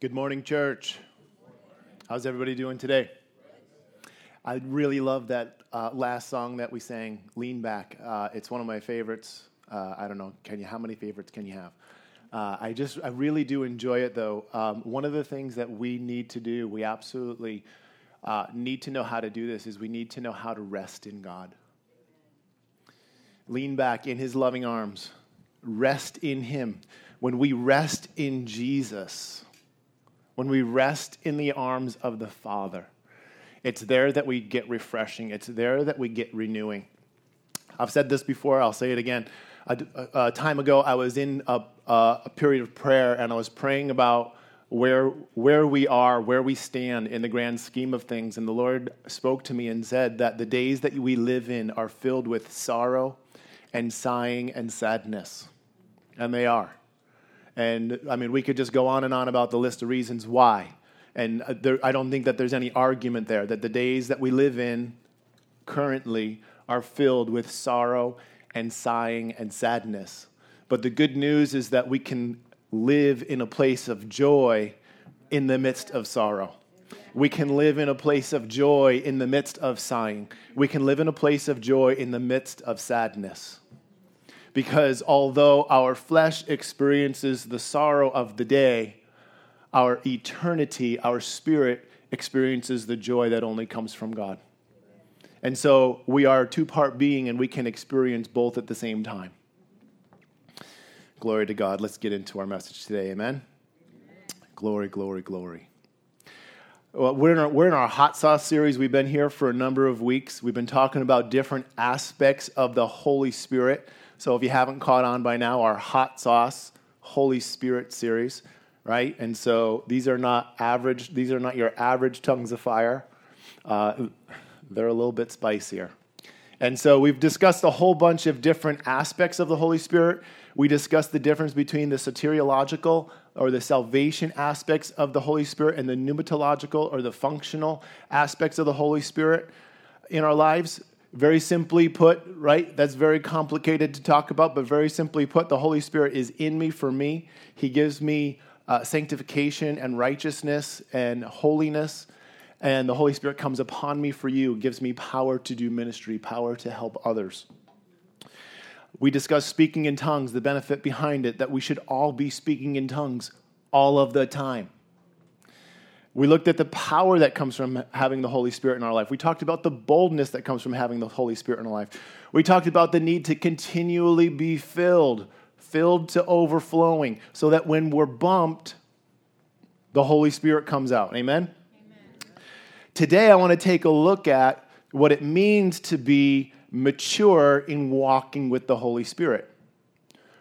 Good morning, church. How's everybody doing today? I really love that uh, last song that we sang, "Lean Back." Uh, it's one of my favorites. Uh, I don't know, can you? How many favorites can you have? Uh, I just, I really do enjoy it, though. Um, one of the things that we need to do, we absolutely uh, need to know how to do this, is we need to know how to rest in God. Lean back in His loving arms. Rest in Him. When we rest in Jesus when we rest in the arms of the Father. It's there that we get refreshing, it's there that we get renewing. I've said this before, I'll say it again. A, a, a time ago, I was in a, a period of prayer and I was praying about where, where we are, where we stand in the grand scheme of things. And the Lord spoke to me and said that the days that we live in are filled with sorrow and sighing and sadness. And they are. And I mean, we could just go on and on about the list of reasons why. And uh, there, I don't think that there's any argument there that the days that we live in currently are filled with sorrow and sighing and sadness. But the good news is that we can live in a place of joy in the midst of sorrow. We can live in a place of joy in the midst of sighing. We can live in a place of joy in the midst of sadness because although our flesh experiences the sorrow of the day, our eternity, our spirit experiences the joy that only comes from God. And so we are two part being and we can experience both at the same time. Glory to God. Let's get into our message today. Amen. Glory, glory, glory. Well, we're, in our, we're in our hot sauce series. We've been here for a number of weeks. We've been talking about different aspects of the Holy Spirit. So if you haven't caught on by now, our hot sauce Holy Spirit series, right? And so these are not average. These are not your average tongues of fire. Uh, they're a little bit spicier. And so we've discussed a whole bunch of different aspects of the Holy Spirit. We discussed the difference between the soteriological or the salvation aspects of the Holy Spirit and the pneumatological or the functional aspects of the Holy Spirit in our lives. Very simply put, right? That's very complicated to talk about, but very simply put, the Holy Spirit is in me for me. He gives me uh, sanctification and righteousness and holiness. And the Holy Spirit comes upon me for you, gives me power to do ministry, power to help others. We discussed speaking in tongues, the benefit behind it, that we should all be speaking in tongues all of the time. We looked at the power that comes from having the Holy Spirit in our life. We talked about the boldness that comes from having the Holy Spirit in our life. We talked about the need to continually be filled, filled to overflowing, so that when we're bumped, the Holy Spirit comes out. Amen? Amen. Today, I want to take a look at what it means to be mature in walking with the Holy Spirit.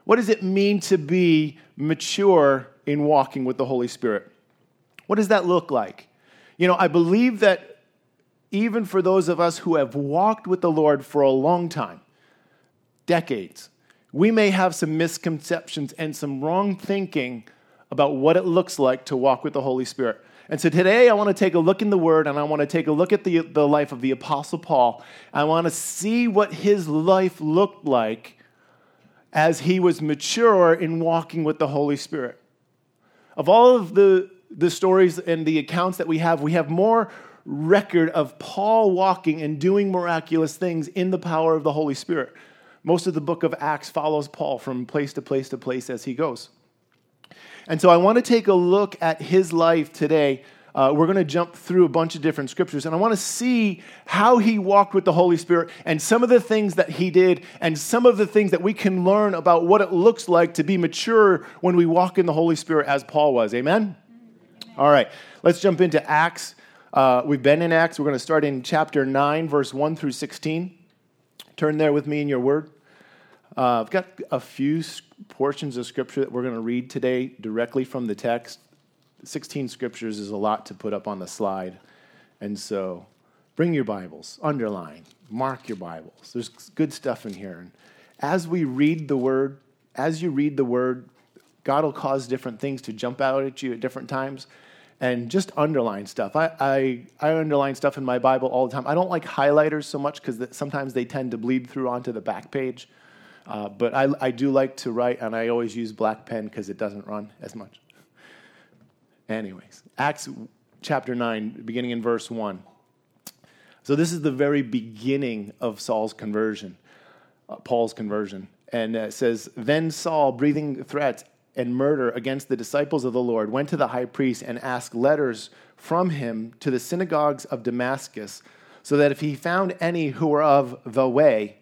What does it mean to be mature in walking with the Holy Spirit? What does that look like? You know, I believe that even for those of us who have walked with the Lord for a long time, decades, we may have some misconceptions and some wrong thinking about what it looks like to walk with the Holy Spirit. And so today I want to take a look in the Word and I want to take a look at the, the life of the Apostle Paul. I want to see what his life looked like as he was mature in walking with the Holy Spirit. Of all of the the stories and the accounts that we have, we have more record of Paul walking and doing miraculous things in the power of the Holy Spirit. Most of the book of Acts follows Paul from place to place to place as he goes. And so I want to take a look at his life today. Uh, we're going to jump through a bunch of different scriptures, and I want to see how he walked with the Holy Spirit and some of the things that he did, and some of the things that we can learn about what it looks like to be mature when we walk in the Holy Spirit as Paul was. Amen? All right, let's jump into Acts. Uh, we've been in Acts. We're going to start in chapter 9, verse 1 through 16. Turn there with me in your word. Uh, I've got a few portions of scripture that we're going to read today directly from the text. 16 scriptures is a lot to put up on the slide. And so bring your Bibles, underline, mark your Bibles. There's good stuff in here. And as we read the word, as you read the word, God will cause different things to jump out at you at different times and just underline stuff. I, I, I, underline stuff in my Bible all the time. I don't like highlighters so much because sometimes they tend to bleed through onto the back page. Uh, but I, I do like to write, and I always use black pen because it doesn't run as much. Anyways, Acts chapter 9, beginning in verse 1. So, this is the very beginning of Saul's conversion, uh, Paul's conversion. And it says, Then Saul, breathing threats and murder against the disciples of the Lord, went to the high priest and asked letters from him to the synagogues of Damascus, so that if he found any who were of the way,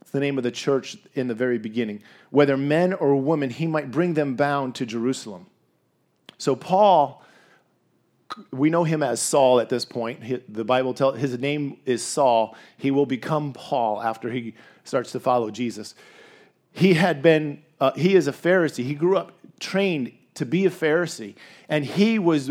it's the name of the church in the very beginning, whether men or women, he might bring them bound to Jerusalem. So, Paul, we know him as Saul at this point. The Bible tells his name is Saul. He will become Paul after he starts to follow Jesus. He had been, uh, he is a Pharisee. He grew up trained to be a Pharisee, and he was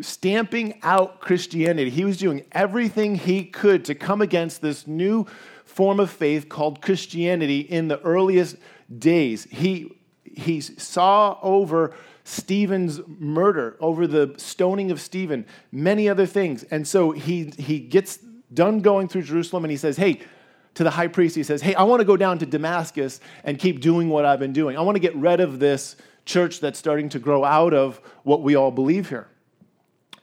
stamping out Christianity. He was doing everything he could to come against this new form of faith called Christianity in the earliest days. He, he saw over Stephen's murder, over the stoning of Stephen, many other things. And so he, he gets done going through Jerusalem and he says, Hey, to the high priest, he says, Hey, I want to go down to Damascus and keep doing what I've been doing. I want to get rid of this church that's starting to grow out of what we all believe here.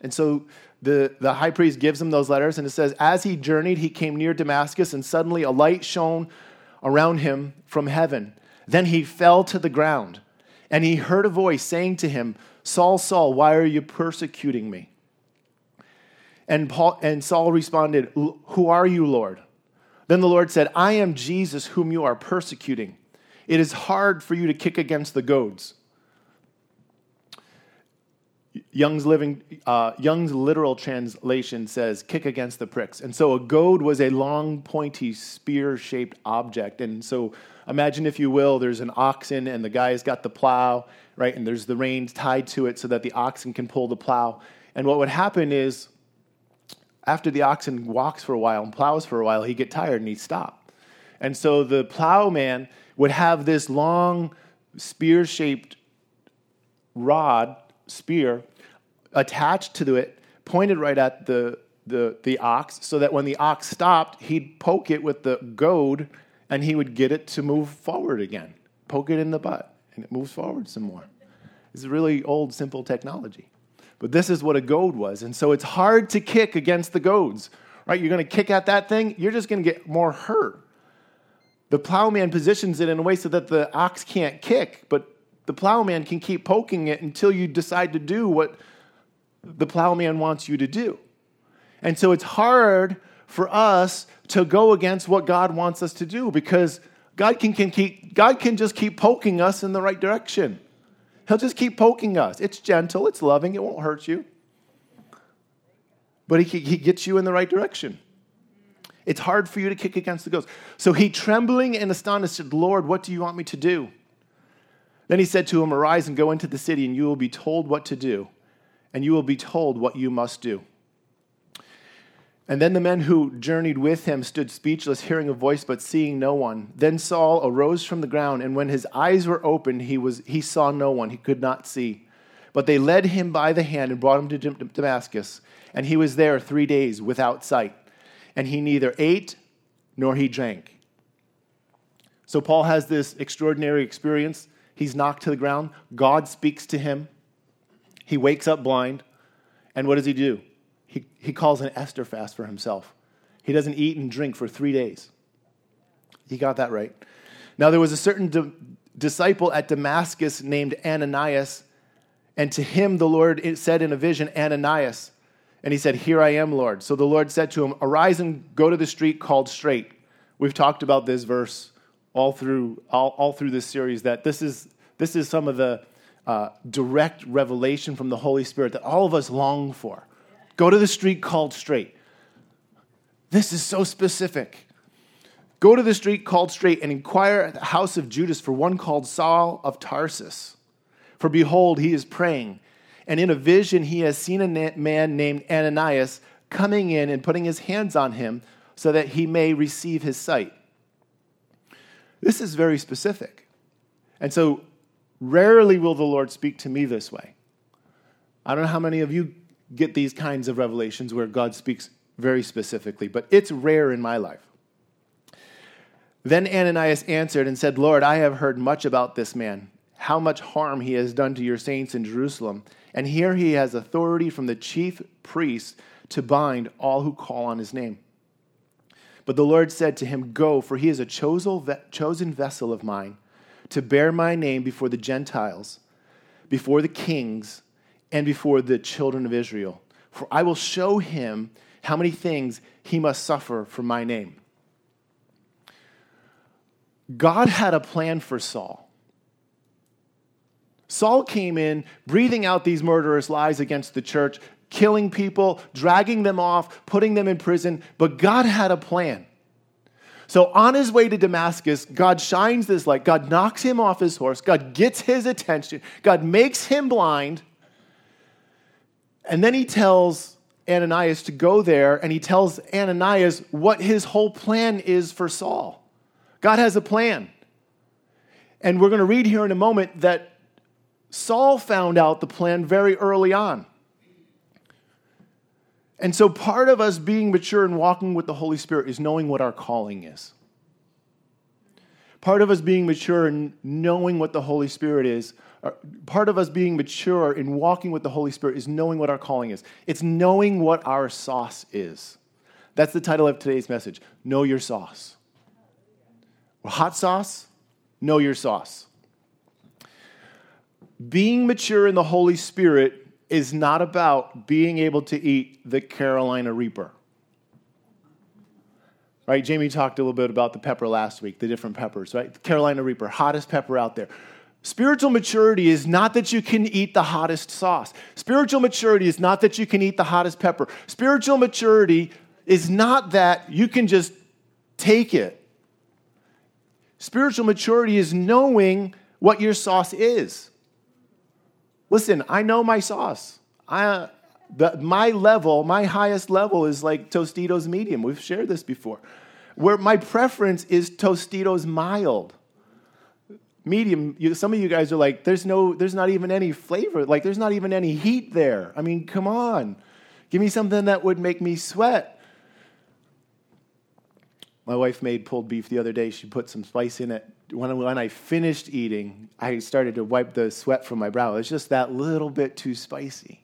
And so the, the high priest gives him those letters, and it says, As he journeyed, he came near Damascus, and suddenly a light shone around him from heaven. Then he fell to the ground, and he heard a voice saying to him, Saul, Saul, why are you persecuting me? And, Paul, and Saul responded, Who are you, Lord? Then the Lord said, I am Jesus whom you are persecuting. It is hard for you to kick against the goads. Young's living uh, Young's literal translation says kick against the pricks. And so a goad was a long pointy spear-shaped object. And so imagine if you will there's an oxen and the guy's got the plow, right? And there's the reins tied to it so that the oxen can pull the plow. And what would happen is after the oxen walks for a while and plows for a while, he'd get tired and he'd stop. And so the plowman would have this long spear shaped rod, spear, attached to it, pointed right at the, the, the ox, so that when the ox stopped, he'd poke it with the goad and he would get it to move forward again. Poke it in the butt and it moves forward some more. It's really old, simple technology. But this is what a goad was. And so it's hard to kick against the goads, right? You're going to kick at that thing, you're just going to get more hurt. The plowman positions it in a way so that the ox can't kick, but the plowman can keep poking it until you decide to do what the plowman wants you to do. And so it's hard for us to go against what God wants us to do because God can, can keep, God can just keep poking us in the right direction. He'll just keep poking us. It's gentle, it's loving, it won't hurt you. But he, he gets you in the right direction. It's hard for you to kick against the goads. So he, trembling and astonished, said, Lord, what do you want me to do? Then he said to him, Arise and go into the city, and you will be told what to do, and you will be told what you must do. And then the men who journeyed with him stood speechless, hearing a voice but seeing no one. Then Saul arose from the ground, and when his eyes were opened, he, was, he saw no one. He could not see. But they led him by the hand and brought him to Damascus. And he was there three days without sight. And he neither ate nor he drank. So Paul has this extraordinary experience. He's knocked to the ground. God speaks to him. He wakes up blind. And what does he do? He, calls an Esther fast for himself. He doesn't eat and drink for three days. He got that right. Now, there was a certain di- disciple at Damascus named Ananias, and to him the Lord said in a vision, Ananias. And he said, Here I am, Lord. So the Lord said to him, Arise and go to the street called Straight. We've talked about this verse all through, all, all through this series, that this is, this is some of the uh, direct revelation from the Holy Spirit that all of us long for. Go to the street called Straight. This is so specific. Go to the street called Straight and inquire at the house of Judas for one called Saul of Tarsus. For behold, he is praying, and in a vision he has seen a man named Ananias coming in and putting his hands on him so that he may receive his sight. This is very specific. And so rarely will the Lord speak to me this way. I don't know how many of you get these kinds of revelations where God speaks very specifically, but it's rare in my life. Then Ananias answered and said, Lord, I have heard much about this man, how much harm he has done to your saints in Jerusalem. And here he has authority from the chief priest to bind all who call on his name. But the Lord said to him, Go, for he is a chosen vessel of mine to bear my name before the Gentiles, before the kings, and before the children of Israel. For I will show him how many things he must suffer for my name. God had a plan for Saul. Saul came in breathing out these murderous lies against the church, killing people, dragging them off, putting them in prison, but God had a plan. So on his way to Damascus, God shines this light. God knocks him off his horse. God gets his attention. God makes him blind. And then he tells Ananias to go there, and he tells Ananias what his whole plan is for Saul. God has a plan. And we're going to read here in a moment that Saul found out the plan very early on. And so, part of us being mature and walking with the Holy Spirit is knowing what our calling is. Part of us being mature and knowing what the Holy Spirit is, Uh, part of us being mature in walking with the Holy Spirit is knowing what our calling is. It's knowing what our sauce is. That's the title of today's message Know Your Sauce. Hot sauce, know your sauce. Being mature in the Holy Spirit is not about being able to eat the Carolina Reaper. Right? Jamie talked a little bit about the pepper last week, the different peppers, right? Carolina Reaper, hottest pepper out there. Spiritual maturity is not that you can eat the hottest sauce. Spiritual maturity is not that you can eat the hottest pepper. Spiritual maturity is not that you can just take it. Spiritual maturity is knowing what your sauce is. Listen, I know my sauce. I, the, my level, my highest level is like Tostitos medium. We've shared this before. Where my preference is Tostitos mild. Medium, you, some of you guys are like, there's no, there's not even any flavor. Like, there's not even any heat there. I mean, come on. Give me something that would make me sweat. My wife made pulled beef the other day. She put some spice in it when, when I finished eating, I started to wipe the sweat from my brow. It's just that little bit too spicy.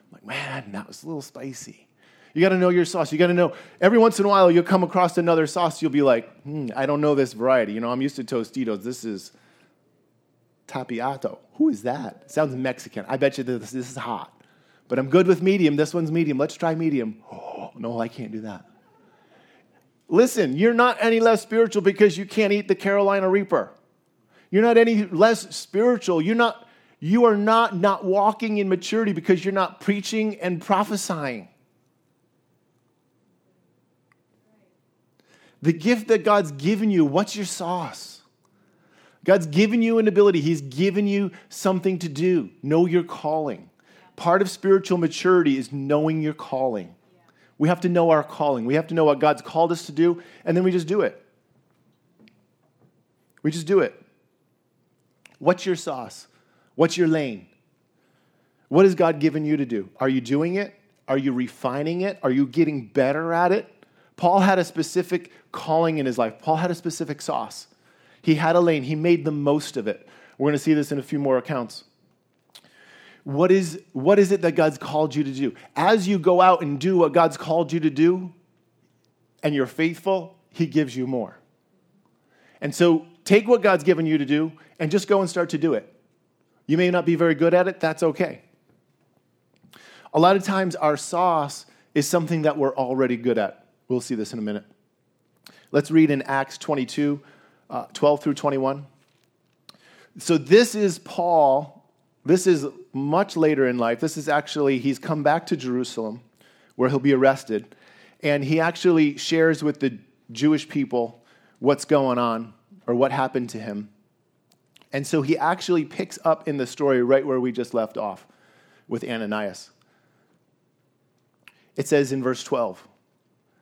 I'm like, man, that was a little spicy. You got to know your sauce. You got to know. Every once in a while, you'll come across another sauce. You'll be like, hmm, I don't know this variety. You know, I'm used to Tostitos. This is Tapatio. Who is that? Sounds Mexican. I bet you this, this is hot. But I'm good with medium. This one's medium. Let's try medium. Oh, no, I can't do that. Listen, you're not any less spiritual because you can't eat the Carolina Reaper. You're not any less spiritual. You're not, you are not not walking in maturity because you're not preaching and prophesying. The gift that God's given you, what's your sauce? God's given you an ability, He's given you something to do. Know your calling. Part of spiritual maturity is knowing your calling. We have to know our calling. We have to know what God's called us to do, and then we just do it. We just do it. What's your sauce? What's your lane? What has God given you to do? Are you doing it? Are you refining it? Are you getting better at it? Paul had a specific calling in his life. Paul had a specific sauce. He had a lane. He made the most of it. We're going to see this in a few more accounts. What is, what is it that God's called you to do? As you go out and do what God's called you to do, and you're faithful, He gives you more. And so take what God's given you to do and just go and start to do it. You may not be very good at it, that's okay. A lot of times, our sauce is something that we're already good at. We'll see this in a minute. Let's read in Acts 22 uh, 12 through 21. So, this is Paul this is much later in life. This is actually, he's come back to Jerusalem where he'll be arrested. And he actually shares with the Jewish people what's going on or what happened to him. And so he actually picks up in the story right where we just left off with Ananias. It says in verse 12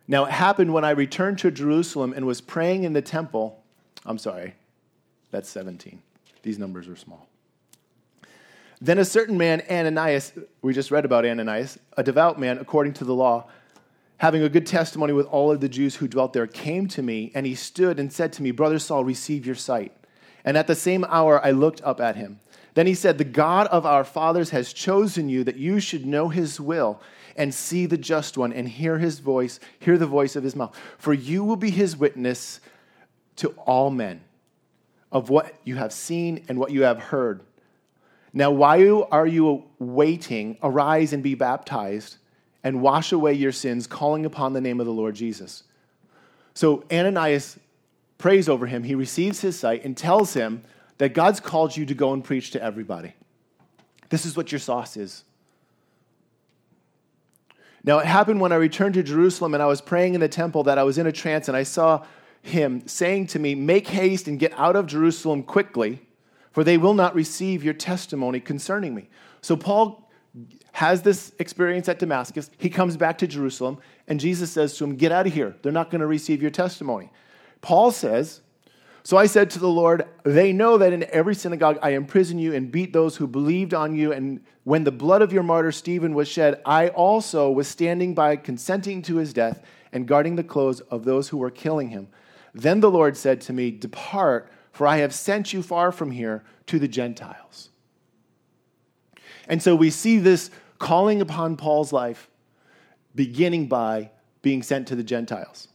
Now it happened when I returned to Jerusalem and was praying in the temple. I'm sorry, that's 17. These numbers are small. Then a certain man, Ananias, we just read about Ananias, a devout man according to the law, having a good testimony with all of the Jews who dwelt there, came to me, and he stood and said to me, Brother Saul, receive your sight. And at the same hour I looked up at him. Then he said, The God of our fathers has chosen you that you should know his will and see the just one and hear his voice, hear the voice of his mouth. For you will be his witness to all men of what you have seen and what you have heard. Now, why are you waiting? Arise and be baptized and wash away your sins, calling upon the name of the Lord Jesus. So Ananias prays over him. He receives his sight and tells him that God's called you to go and preach to everybody. This is what your sauce is. Now, it happened when I returned to Jerusalem and I was praying in the temple that I was in a trance and I saw him saying to me, Make haste and get out of Jerusalem quickly, for they will not receive your testimony concerning me. So, Paul has this experience at Damascus. He comes back to Jerusalem, and Jesus says to him, Get out of here. They're not going to receive your testimony. Paul says, So I said to the Lord, They know that in every synagogue I imprison you and beat those who believed on you. And when the blood of your martyr Stephen was shed, I also was standing by, consenting to his death and guarding the clothes of those who were killing him. Then the Lord said to me, Depart, for I have sent you far from here to the Gentiles. And so we see this calling upon Paul's life beginning by being sent to the Gentiles.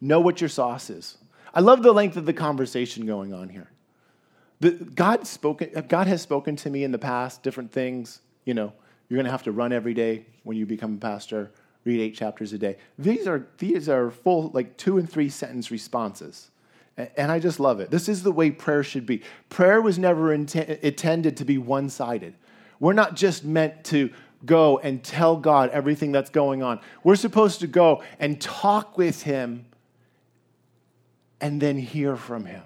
Know what your sauce is. I love the length of the conversation going on here. God, spoken, God has spoken to me in the past, different things. You know, you're going to have to run every day when you become a pastor, read eight chapters a day. These are, these are full, like two and three sentence responses. And I just love it. This is the way prayer should be. Prayer was never intended to be one sided. We're not just meant to go and tell God everything that's going on. We're supposed to go and talk with Him and then hear from Him.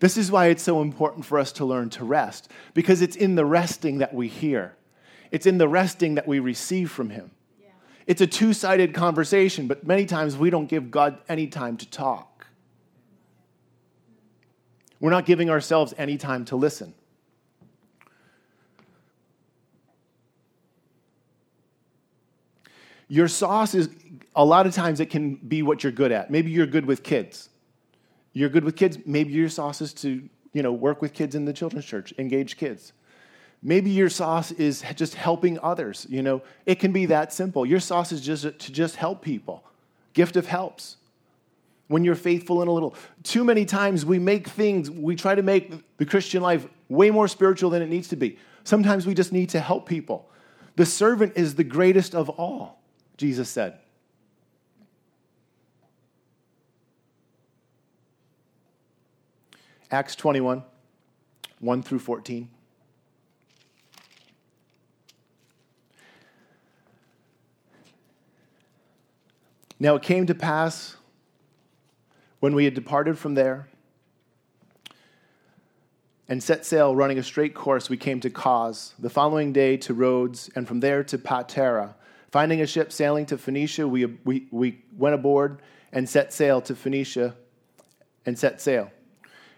This is why it's so important for us to learn to rest, because it's in the resting that we hear, it's in the resting that we receive from Him. It's a two sided conversation, but many times we don't give God any time to talk. We're not giving ourselves any time to listen. Your sauce is, a lot of times, it can be what you're good at. Maybe you're good with kids. You're good with kids. Maybe your sauce is to, you know, work with kids in the children's church, engage kids. Maybe your sauce is just helping others. You know, it can be that simple. Your sauce is just to just help people. Gift of helps when you're faithful in a little. Too many times we make things, we try to make the Christian life way more spiritual than it needs to be. Sometimes we just need to help people. The servant is the greatest of all, Jesus said. Acts 21, 1 through 14. Now it came to pass when we had departed from there and set sail running a straight course, we came to Cos. The following day to Rhodes, and from there to Patara. Finding a ship sailing to Phoenicia, we, we, we went aboard and set sail to Phoenicia and set sail.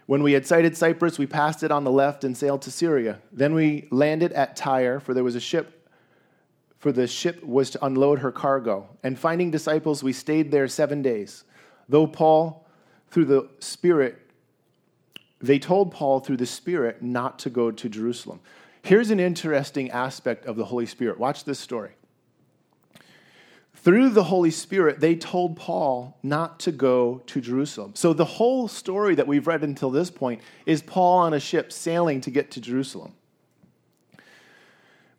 When we had sighted Cyprus, we passed it on the left and sailed to Syria. Then we landed at Tyre, for there was a ship, for the ship was to unload her cargo. And finding disciples, we stayed there seven days. Though Paul through the Spirit, they told Paul through the Spirit not to go to Jerusalem. Here's an interesting aspect of the Holy Spirit. Watch this story. Through the Holy Spirit, they told Paul not to go to Jerusalem. So the whole story that we've read until this point is Paul on a ship sailing to get to Jerusalem.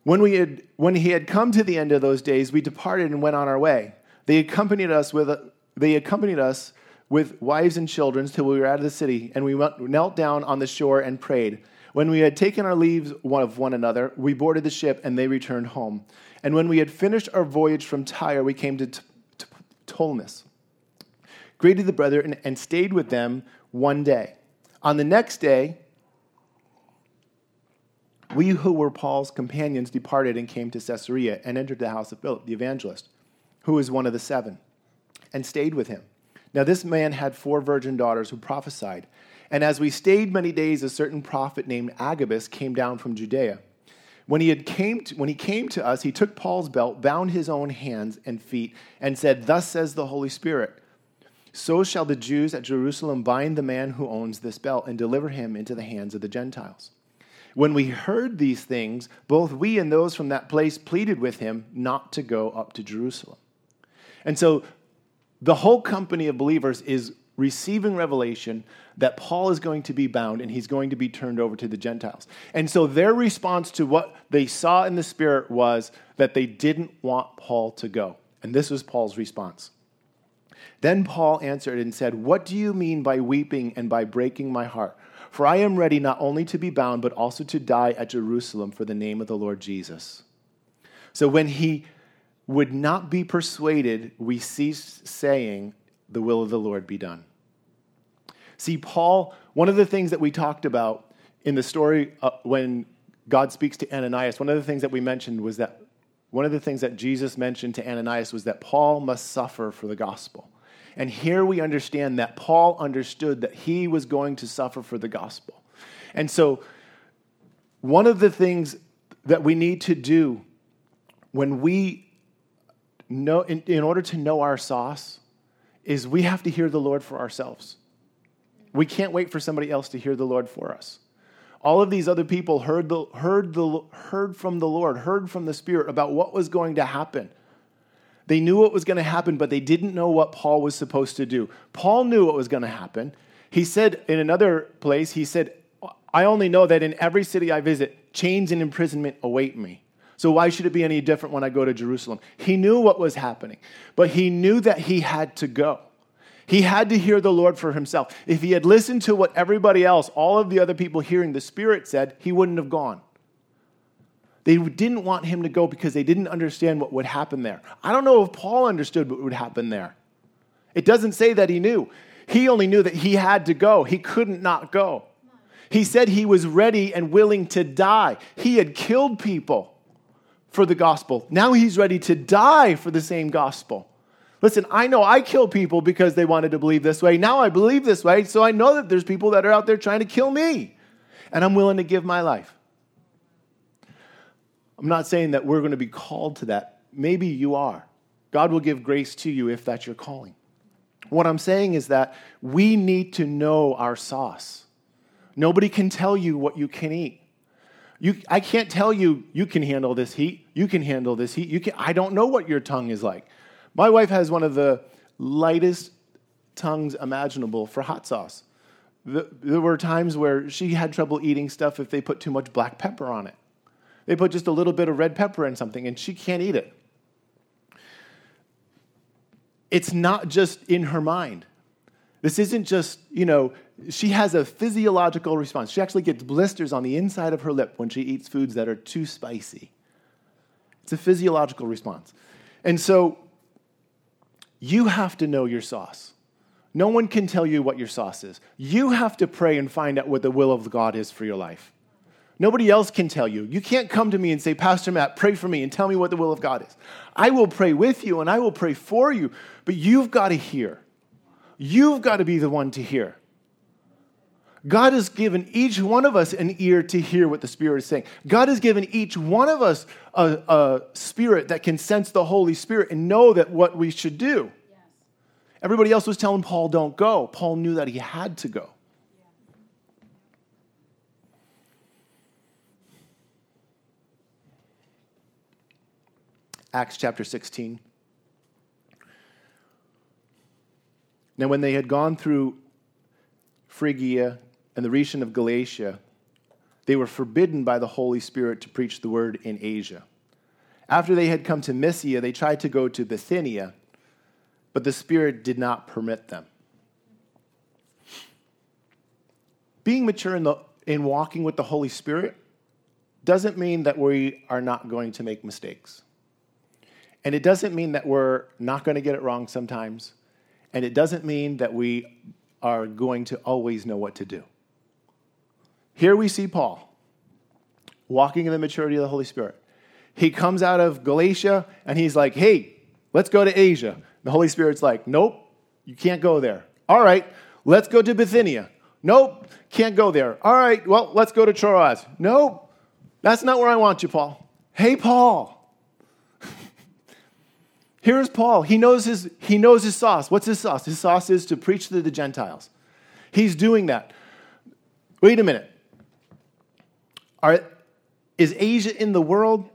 When, we had, when he had come to the end of those days, we departed and went on our way. They accompanied us with they accompanied us with wives and children till we were out of the city, and we knelt down on the shore and prayed. When we had taken our leaves one of one another, we boarded the ship, and they returned home. And when we had finished our voyage from Tyre, we came to Ptolemais, greeted the brethren, and stayed with them one day. On the next day, we who were Paul's companions departed and came to Caesarea and entered the house of Philip the evangelist, who was one of the seven, and stayed with him. Now, this man had four virgin daughters who prophesied. And as we stayed many days, a certain prophet named Agabus came down from Judea. When he, had came to, when he came to us, he took Paul's belt, bound his own hands and feet, and said, Thus says the Holy Spirit so shall the Jews at Jerusalem bind the man who owns this belt and deliver him into the hands of the Gentiles. When we heard these things, both we and those from that place pleaded with him not to go up to Jerusalem. And so the whole company of believers is receiving revelation that Paul is going to be bound and he's going to be turned over to the Gentiles. And so their response to what they saw in the Spirit was that they didn't want Paul to go. And this was Paul's response. Then Paul answered and said, What do you mean by weeping and by breaking my heart? For I am ready not only to be bound, but also to die at Jerusalem for the name of the Lord Jesus. So when he would not be persuaded, we cease saying, The will of the Lord be done. See, Paul, one of the things that we talked about in the story uh, when God speaks to Ananias, one of the things that we mentioned was that one of the things that Jesus mentioned to Ananias was that Paul must suffer for the gospel. And here we understand that Paul understood that he was going to suffer for the gospel. And so, one of the things that we need to do when we know, in, in order to know our sauce, is we have to hear the Lord for ourselves. We can't wait for somebody else to hear the Lord for us. All of these other people heard, the, heard, the, heard from the Lord, heard from the Spirit about what was going to happen. They knew what was going to happen, but they didn't know what Paul was supposed to do. Paul knew what was going to happen. He said in another place, he said, I only know that in every city I visit, chains and imprisonment await me. So why should it be any different when I go to Jerusalem? He knew what was happening, but he knew that he had to go. He had to hear the Lord for himself. If he had listened to what everybody else, all of the other people hearing the Spirit said, he wouldn't have gone. They didn't want him to go because they didn't understand what would happen there. I don't know if Paul understood what would happen there. It doesn't say that he knew. He only knew that he had to go, he couldn't not go. He said he was ready and willing to die. He had killed people for the gospel. Now he's ready to die for the same gospel. Listen, I know I kill people because they wanted to believe this way. Now I believe this way, so I know that there's people that are out there trying to kill me, and I'm willing to give my life. I'm not saying that we're going to be called to that. Maybe you are. God will give grace to you if that's your calling. What I'm saying is that we need to know our sauce. Nobody can tell you what you can eat. You, I can't tell you you can handle this heat. You can handle this heat. You can, I don't know what your tongue is like. My wife has one of the lightest tongues imaginable for hot sauce. There were times where she had trouble eating stuff if they put too much black pepper on it. They put just a little bit of red pepper in something and she can't eat it. It's not just in her mind. This isn't just, you know, she has a physiological response. She actually gets blisters on the inside of her lip when she eats foods that are too spicy. It's a physiological response. And so you have to know your sauce. No one can tell you what your sauce is. You have to pray and find out what the will of God is for your life. Nobody else can tell you. You can't come to me and say, Pastor Matt, pray for me and tell me what the will of God is. I will pray with you and I will pray for you, but you've got to hear. You've got to be the one to hear. God has given each one of us an ear to hear what the Spirit is saying. God has given each one of us a, a spirit that can sense the Holy Spirit and know that what we should do. Yes. Everybody else was telling Paul, don't go. Paul knew that he had to go. Acts chapter 16. Now, when they had gone through Phrygia and the region of Galatia, they were forbidden by the Holy Spirit to preach the word in Asia. After they had come to Mysia, they tried to go to Bithynia, but the Spirit did not permit them. Being mature in, the, in walking with the Holy Spirit doesn't mean that we are not going to make mistakes. And it doesn't mean that we're not going to get it wrong sometimes. And it doesn't mean that we are going to always know what to do. Here we see Paul walking in the maturity of the Holy Spirit. He comes out of Galatia and he's like, hey, let's go to Asia. The Holy Spirit's like, nope, you can't go there. All right, let's go to Bithynia. Nope, can't go there. All right, well, let's go to Troas. Nope, that's not where I want you, Paul. Hey, Paul. Here's Paul. He knows his, he knows his sauce. What's his sauce? His sauce is to preach to the Gentiles. He's doing that. Wait a minute. Are, is Asia in the world?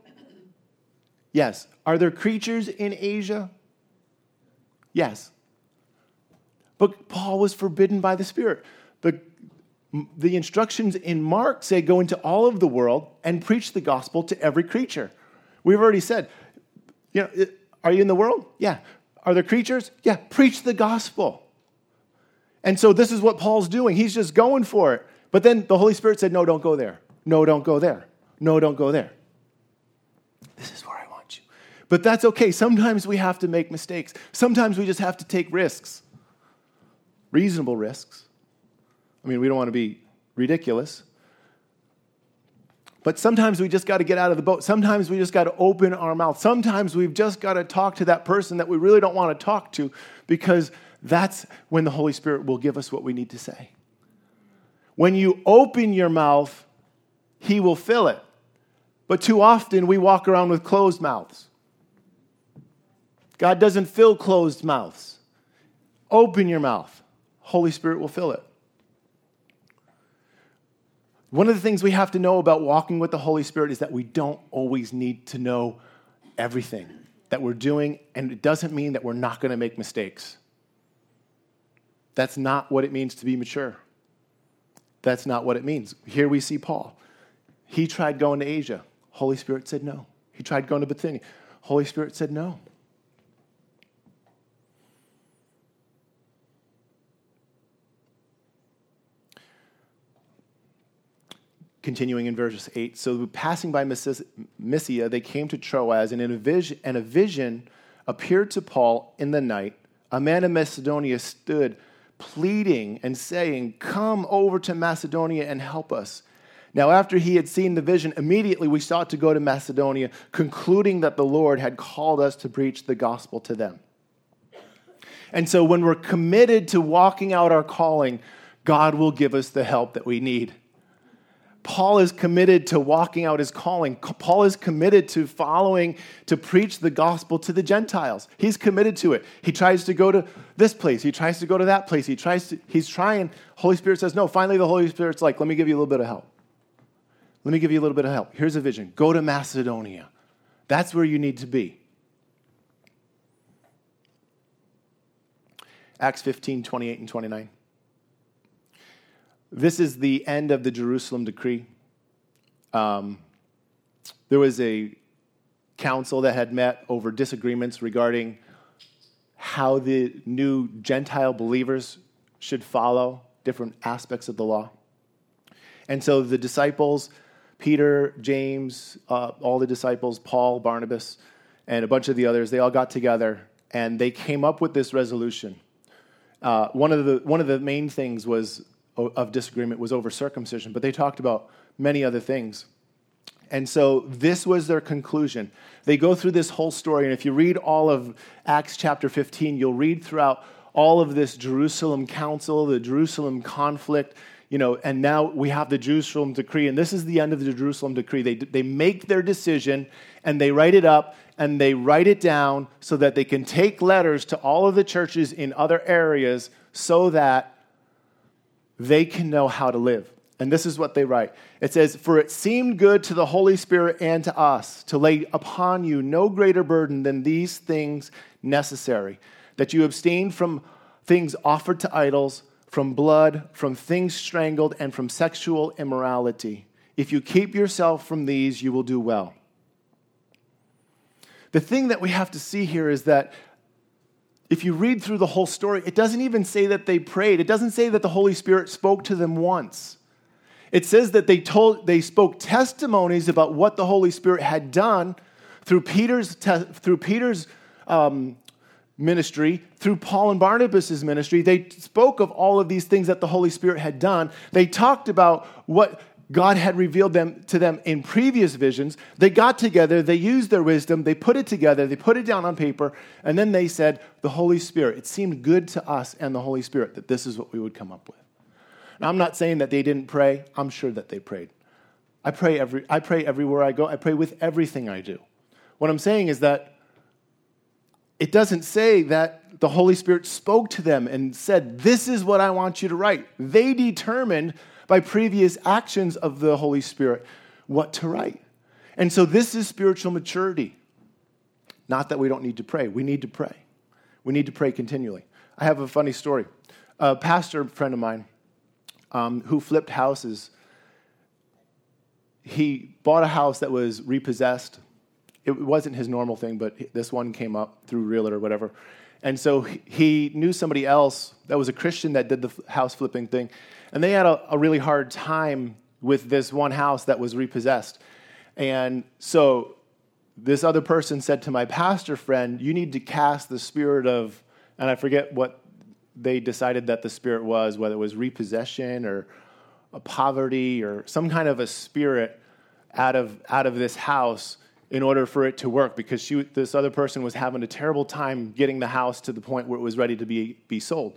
Yes. Are there creatures in Asia? Yes. But Paul was forbidden by the Spirit. The, the instructions in Mark say go into all of the world and preach the gospel to every creature. We've already said, you know, are you in the world? Yeah. Are there creatures? Yeah. Preach the gospel. And so this is what Paul's doing. He's just going for it. But then the Holy Spirit said, no, don't go there. No, don't go there. No, don't go there. This is where I want you. But that's okay. Sometimes we have to make mistakes. Sometimes we just have to take risks, reasonable risks. I mean, we don't want to be ridiculous. But sometimes we just got to get out of the boat. Sometimes we just got to open our mouth. Sometimes we've just got to talk to that person that we really don't want to talk to because that's when the Holy Spirit will give us what we need to say. When you open your mouth, He will fill it. But too often we walk around with closed mouths. God doesn't fill closed mouths. Open your mouth, Holy Spirit will fill it. One of the things we have to know about walking with the Holy Spirit is that we don't always need to know everything that we're doing, and it doesn't mean that we're not going to make mistakes. That's not what it means to be mature. That's not what it means. Here we see Paul. He tried going to Asia. Holy Spirit said no. He tried going to Bithynia. Holy Spirit said no. Continuing in verse 8 so passing by mysia they came to troas and in a vision, and a vision appeared to paul in the night. A man of macedonia stood pleading and saying come over to macedonia and help us. Now after he had seen the vision immediately we sought to go to macedonia concluding that the lord had called us to preach the gospel to them. And so when we're committed to walking out our calling god will give us the help that we need Paul is committed to walking out his calling. Paul is committed to following, to preach the gospel to the Gentiles. He's committed to it. He tries to go to this place. He tries to go to that place. He tries to, he's trying. Holy Spirit says, no. Finally, the Holy Spirit's like, let me give you a little bit of help. Let me give you a little bit of help. Here's a vision go to Macedonia. That's where you need to be. Acts 15, 28 and 29. This is the end of the Jerusalem decree. Um, there was a council that had met over disagreements regarding how the new Gentile believers should follow different aspects of the law. And so the disciples, Peter, James, uh, all the disciples, Paul, Barnabas, and a bunch of the others, they all got together and they came up with this resolution. Uh, one, of the, one of the main things was of disagreement was over circumcision, but they talked about many other things. And so this was their conclusion. They go through this whole story, and if you read all of Acts chapter 15, you'll read throughout all of this Jerusalem council, the Jerusalem conflict, you know, and now we have the Jerusalem decree, and this is the end of the Jerusalem decree. They, they make their decision and they write it up and they write it down so that they can take letters to all of the churches in other areas so that they can know how to live. And this is what they write it says, For it seemed good to the Holy Spirit and to us to lay upon you no greater burden than these things necessary, that you abstain from things offered to idols, from blood, from things strangled, and from sexual immorality. If you keep yourself from these, you will do well. The thing that we have to see here is that if you read through the whole story, it doesn't even say that they prayed. It doesn't say that the Holy Spirit spoke to them once. It says that they told they spoke testimonies about what the Holy Spirit had done through Peter's te- through Peter's um, ministry, through Paul and Barnabas' ministry. They spoke of all of these things that the Holy Spirit had done. They talked about what God had revealed them to them in previous visions. They got together, they used their wisdom, they put it together, they put it down on paper, and then they said, The Holy Spirit. It seemed good to us and the Holy Spirit that this is what we would come up with. Now, I'm not saying that they didn't pray. I'm sure that they prayed. I pray, every, I pray everywhere I go. I pray with everything I do. What I'm saying is that it doesn't say that the Holy Spirit spoke to them and said, This is what I want you to write. They determined by previous actions of the Holy Spirit what to write. And so this is spiritual maturity. Not that we don't need to pray, we need to pray. We need to pray continually. I have a funny story. A pastor friend of mine um, who flipped houses, he bought a house that was repossessed. It wasn't his normal thing, but this one came up through Realtor or whatever. And so he knew somebody else that was a Christian that did the house flipping thing. And they had a, a really hard time with this one house that was repossessed. And so this other person said to my pastor friend, You need to cast the spirit of, and I forget what they decided that the spirit was, whether it was repossession or poverty or some kind of a spirit out of, out of this house in order for it to work because she, this other person was having a terrible time getting the house to the point where it was ready to be, be sold.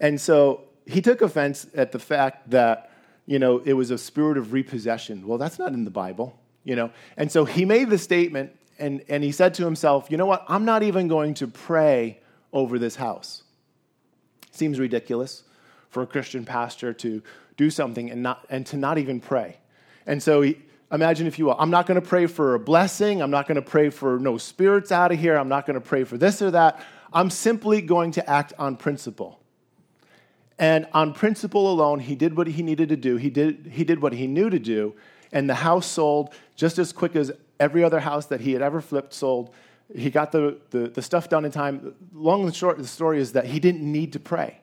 And so he took offense at the fact that, you know, it was a spirit of repossession. Well, that's not in the Bible you know. And so he made the statement and, and he said to himself, you know what? I'm not even going to pray over this house. Seems ridiculous for a Christian pastor to do something and, not, and to not even pray. And so he, imagine if you will, I'm not going to pray for a blessing. I'm not going to pray for no spirits out of here. I'm not going to pray for this or that. I'm simply going to act on principle. And on principle alone, he did what he needed to do. He did, he did what he knew to do and the house sold just as quick as every other house that he had ever flipped sold. He got the, the, the stuff done in time. Long and short the story is that he didn't need to pray.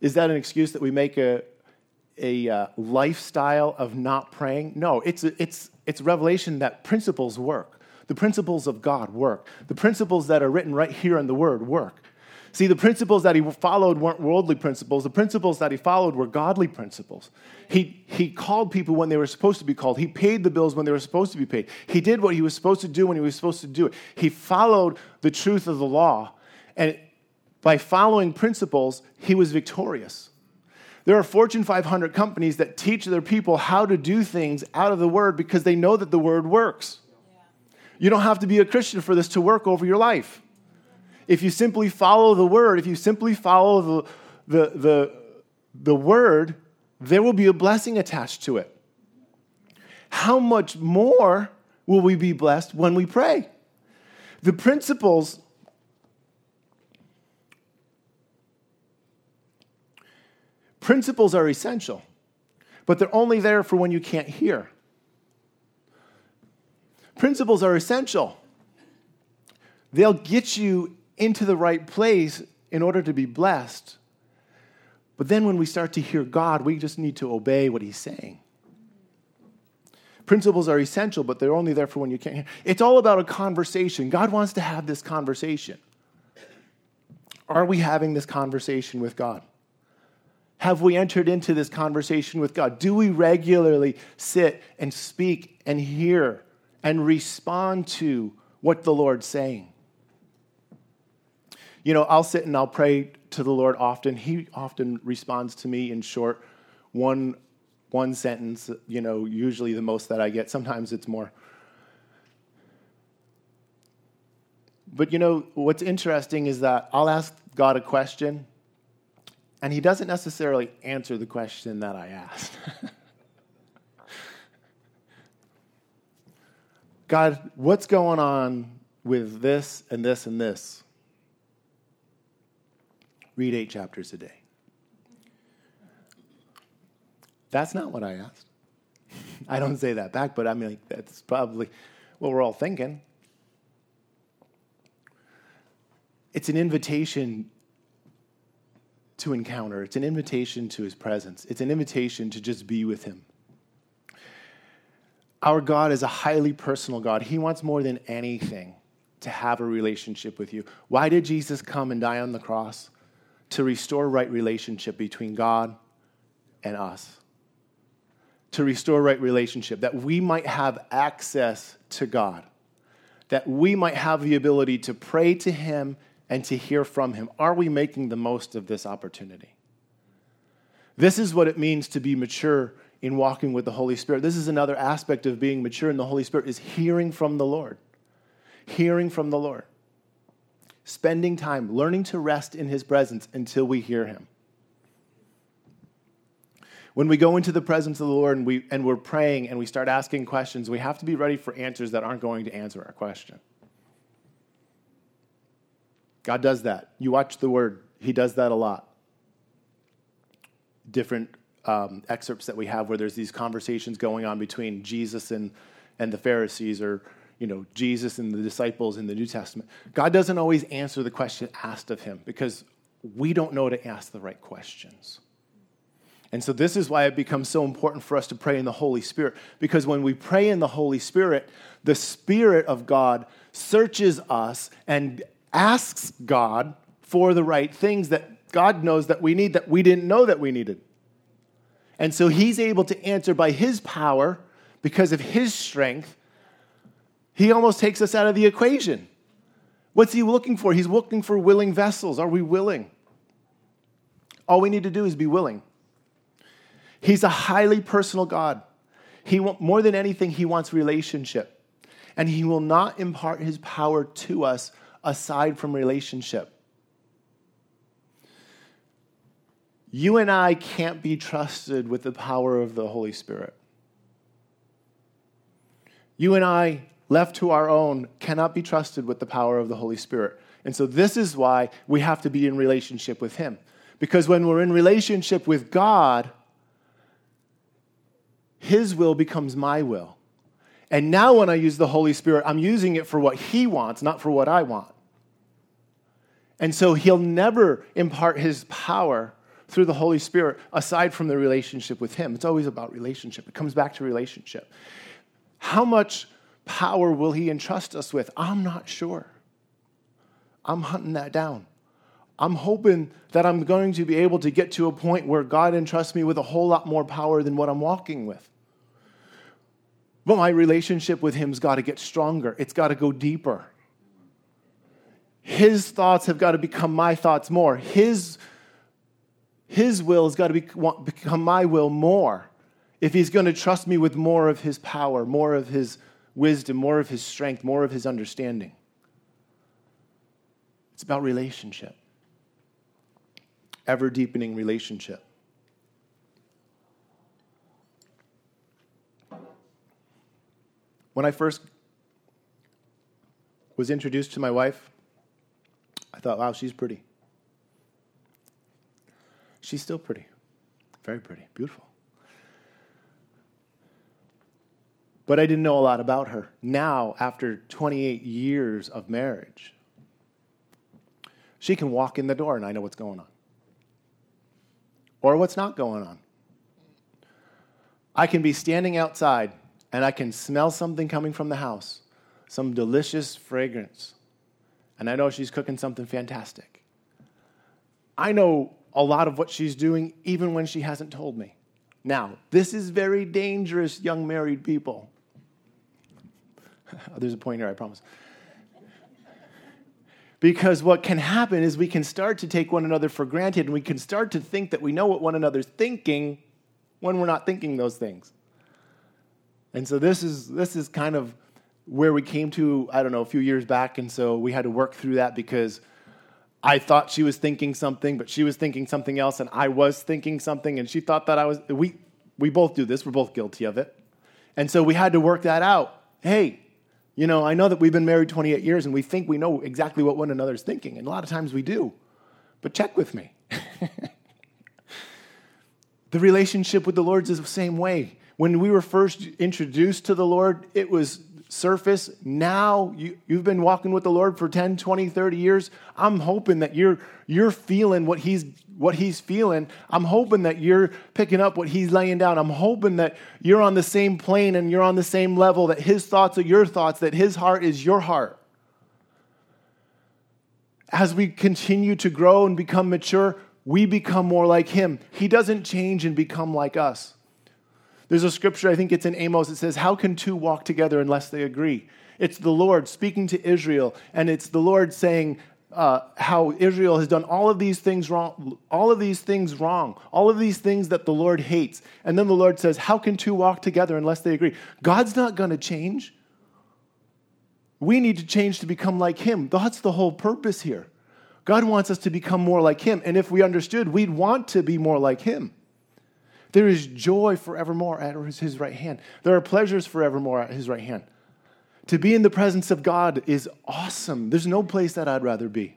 Is that an excuse that we make a, a uh, lifestyle of not praying? No, it's, it's, it's revelation that principles work. The principles of God work. The principles that are written right here in the Word work. See, the principles that he followed weren't worldly principles. The principles that he followed were godly principles. He, he called people when they were supposed to be called. He paid the bills when they were supposed to be paid. He did what he was supposed to do when he was supposed to do it. He followed the truth of the law. And by following principles, he was victorious. There are Fortune 500 companies that teach their people how to do things out of the word because they know that the word works. You don't have to be a Christian for this to work over your life if you simply follow the word, if you simply follow the, the, the, the word, there will be a blessing attached to it. How much more will we be blessed when we pray? The principles principles are essential, but they're only there for when you can't hear. Principles are essential. They'll get you into the right place in order to be blessed. But then when we start to hear God, we just need to obey what He's saying. Principles are essential, but they're only there for when you can't hear. It's all about a conversation. God wants to have this conversation. Are we having this conversation with God? Have we entered into this conversation with God? Do we regularly sit and speak and hear and respond to what the Lord's saying? You know, I'll sit and I'll pray to the Lord often. He often responds to me in short, one, one sentence, you know, usually the most that I get. Sometimes it's more. But you know, what's interesting is that I'll ask God a question, and He doesn't necessarily answer the question that I asked. God, what's going on with this and this and this? Read eight chapters a day. That's not what I asked. I don't say that back, but I mean, like, that's probably what we're all thinking. It's an invitation to encounter, it's an invitation to his presence, it's an invitation to just be with him. Our God is a highly personal God. He wants more than anything to have a relationship with you. Why did Jesus come and die on the cross? To restore right relationship between God and us. To restore right relationship, that we might have access to God, that we might have the ability to pray to Him and to hear from Him. Are we making the most of this opportunity? This is what it means to be mature in walking with the Holy Spirit. This is another aspect of being mature in the Holy Spirit is hearing from the Lord. Hearing from the Lord. Spending time, learning to rest in his presence until we hear him. When we go into the presence of the Lord and, we, and we're praying and we start asking questions, we have to be ready for answers that aren't going to answer our question. God does that. You watch the word, He does that a lot. Different um, excerpts that we have where there's these conversations going on between Jesus and, and the Pharisees or you know Jesus and the disciples in the New Testament. God doesn't always answer the question asked of him because we don't know to ask the right questions. And so, this is why it becomes so important for us to pray in the Holy Spirit. Because when we pray in the Holy Spirit, the Spirit of God searches us and asks God for the right things that God knows that we need that we didn't know that we needed. And so, He's able to answer by His power because of His strength. He almost takes us out of the equation. What's He looking for? He's looking for willing vessels. Are we willing? All we need to do is be willing. He's a highly personal God. He more than anything, he wants relationship. And he will not impart his power to us aside from relationship. You and I can't be trusted with the power of the Holy Spirit. You and I, left to our own, cannot be trusted with the power of the Holy Spirit. And so, this is why we have to be in relationship with Him. Because when we're in relationship with God, his will becomes my will. And now, when I use the Holy Spirit, I'm using it for what He wants, not for what I want. And so, He'll never impart His power through the Holy Spirit aside from the relationship with Him. It's always about relationship, it comes back to relationship. How much power will He entrust us with? I'm not sure. I'm hunting that down. I'm hoping that I'm going to be able to get to a point where God entrusts me with a whole lot more power than what I'm walking with. But my relationship with Him's got to get stronger, it's got to go deeper. His thoughts have got to become my thoughts more. His, his will has got to be, become my will more. If He's going to trust me with more of His power, more of His wisdom, more of His strength, more of His understanding. It's about relationship, ever deepening relationship. When I first was introduced to my wife, I thought, wow, she's pretty. She's still pretty. Very pretty. Beautiful. But I didn't know a lot about her. Now, after 28 years of marriage, she can walk in the door and I know what's going on. Or what's not going on. I can be standing outside and I can smell something coming from the house, some delicious fragrance. And I know she's cooking something fantastic. I know a lot of what she's doing even when she hasn't told me. Now, this is very dangerous, young married people. There's a point here, I promise. Because what can happen is we can start to take one another for granted and we can start to think that we know what one another's thinking when we're not thinking those things. And so this is this is kind of where we came to, I don't know, a few years back, and so we had to work through that because I thought she was thinking something, but she was thinking something else, and I was thinking something, and she thought that I was we we both do this, we're both guilty of it. And so we had to work that out. Hey, you know, I know that we've been married 28 years and we think we know exactly what one another's thinking, and a lot of times we do. But check with me. the relationship with the Lord is the same way. When we were first introduced to the Lord, it was surface. Now you, you've been walking with the Lord for 10, 20, 30 years. I'm hoping that you're, you're feeling what he's, what he's feeling. I'm hoping that you're picking up what he's laying down. I'm hoping that you're on the same plane and you're on the same level, that his thoughts are your thoughts, that his heart is your heart. As we continue to grow and become mature, we become more like him. He doesn't change and become like us. There's a scripture, I think it's in Amos, it says, How can two walk together unless they agree? It's the Lord speaking to Israel, and it's the Lord saying, uh, how Israel has done all of these things wrong, all of these things wrong, all of these things that the Lord hates. And then the Lord says, How can two walk together unless they agree? God's not going to change. We need to change to become like Him. That's the whole purpose here. God wants us to become more like Him. And if we understood, we'd want to be more like Him. There is joy forevermore at His right hand, there are pleasures forevermore at His right hand. To be in the presence of God is awesome. There's no place that I'd rather be.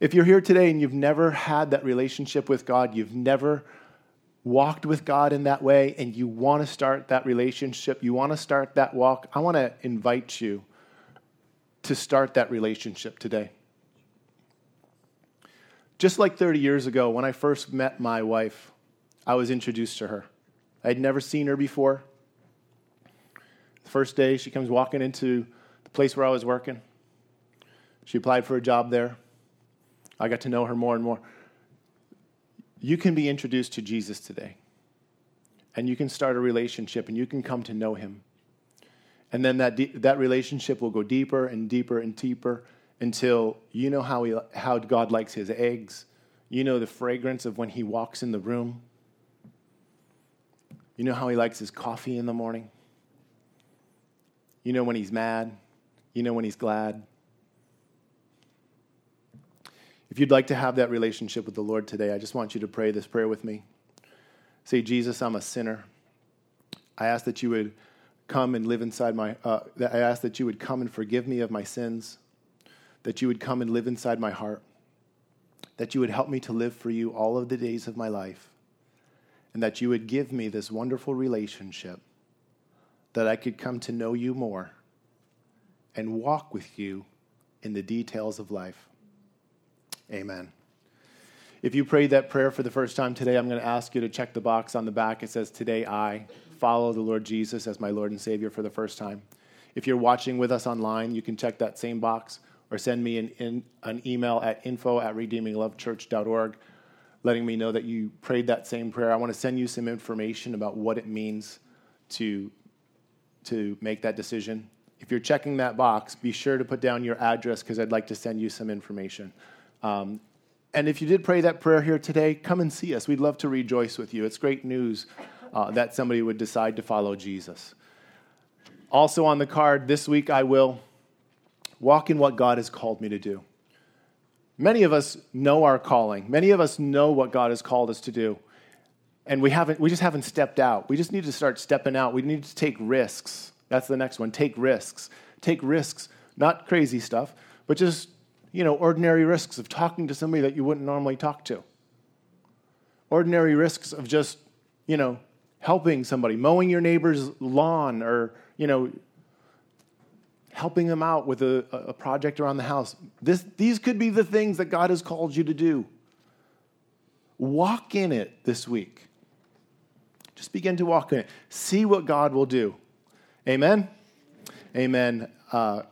If you're here today and you've never had that relationship with God, you've never walked with God in that way, and you want to start that relationship, you want to start that walk, I want to invite you to start that relationship today. Just like 30 years ago, when I first met my wife, I was introduced to her. I'd never seen her before. The first day, she comes walking into the place where I was working. She applied for a job there. I got to know her more and more. You can be introduced to Jesus today, and you can start a relationship, and you can come to know him. And then that, de- that relationship will go deeper and deeper and deeper until you know how, he, how God likes his eggs. You know the fragrance of when he walks in the room. You know how he likes his coffee in the morning. You know when he's mad. You know when he's glad. If you'd like to have that relationship with the Lord today, I just want you to pray this prayer with me. Say, Jesus, I'm a sinner. I ask that you would come and live inside my, uh, I ask that you would come and forgive me of my sins, that you would come and live inside my heart, that you would help me to live for you all of the days of my life, and that you would give me this wonderful relationship that I could come to know you more and walk with you in the details of life. Amen. If you prayed that prayer for the first time today, I'm going to ask you to check the box on the back. It says, Today I follow the Lord Jesus as my Lord and Savior for the first time. If you're watching with us online, you can check that same box or send me an, in, an email at info at redeeminglovechurch.org letting me know that you prayed that same prayer. I want to send you some information about what it means to, to make that decision. If you're checking that box, be sure to put down your address because I'd like to send you some information. Um, and if you did pray that prayer here today, come and see us. We'd love to rejoice with you. It's great news uh, that somebody would decide to follow Jesus. Also on the card this week, I will walk in what God has called me to do. Many of us know our calling. Many of us know what God has called us to do. And we haven't we just haven't stepped out. We just need to start stepping out. We need to take risks. That's the next one. Take risks. Take risks, not crazy stuff, but just you know, ordinary risks of talking to somebody that you wouldn't normally talk to. Ordinary risks of just, you know, helping somebody, mowing your neighbor's lawn or, you know, helping them out with a, a project around the house. This, these could be the things that God has called you to do. Walk in it this week. Just begin to walk in it. See what God will do. Amen? Amen. Uh,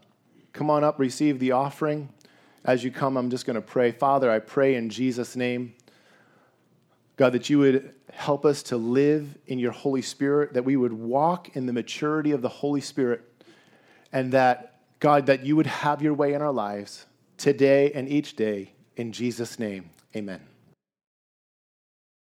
come on up, receive the offering. As you come, I'm just going to pray. Father, I pray in Jesus' name, God, that you would help us to live in your Holy Spirit, that we would walk in the maturity of the Holy Spirit, and that, God, that you would have your way in our lives today and each day. In Jesus' name, amen.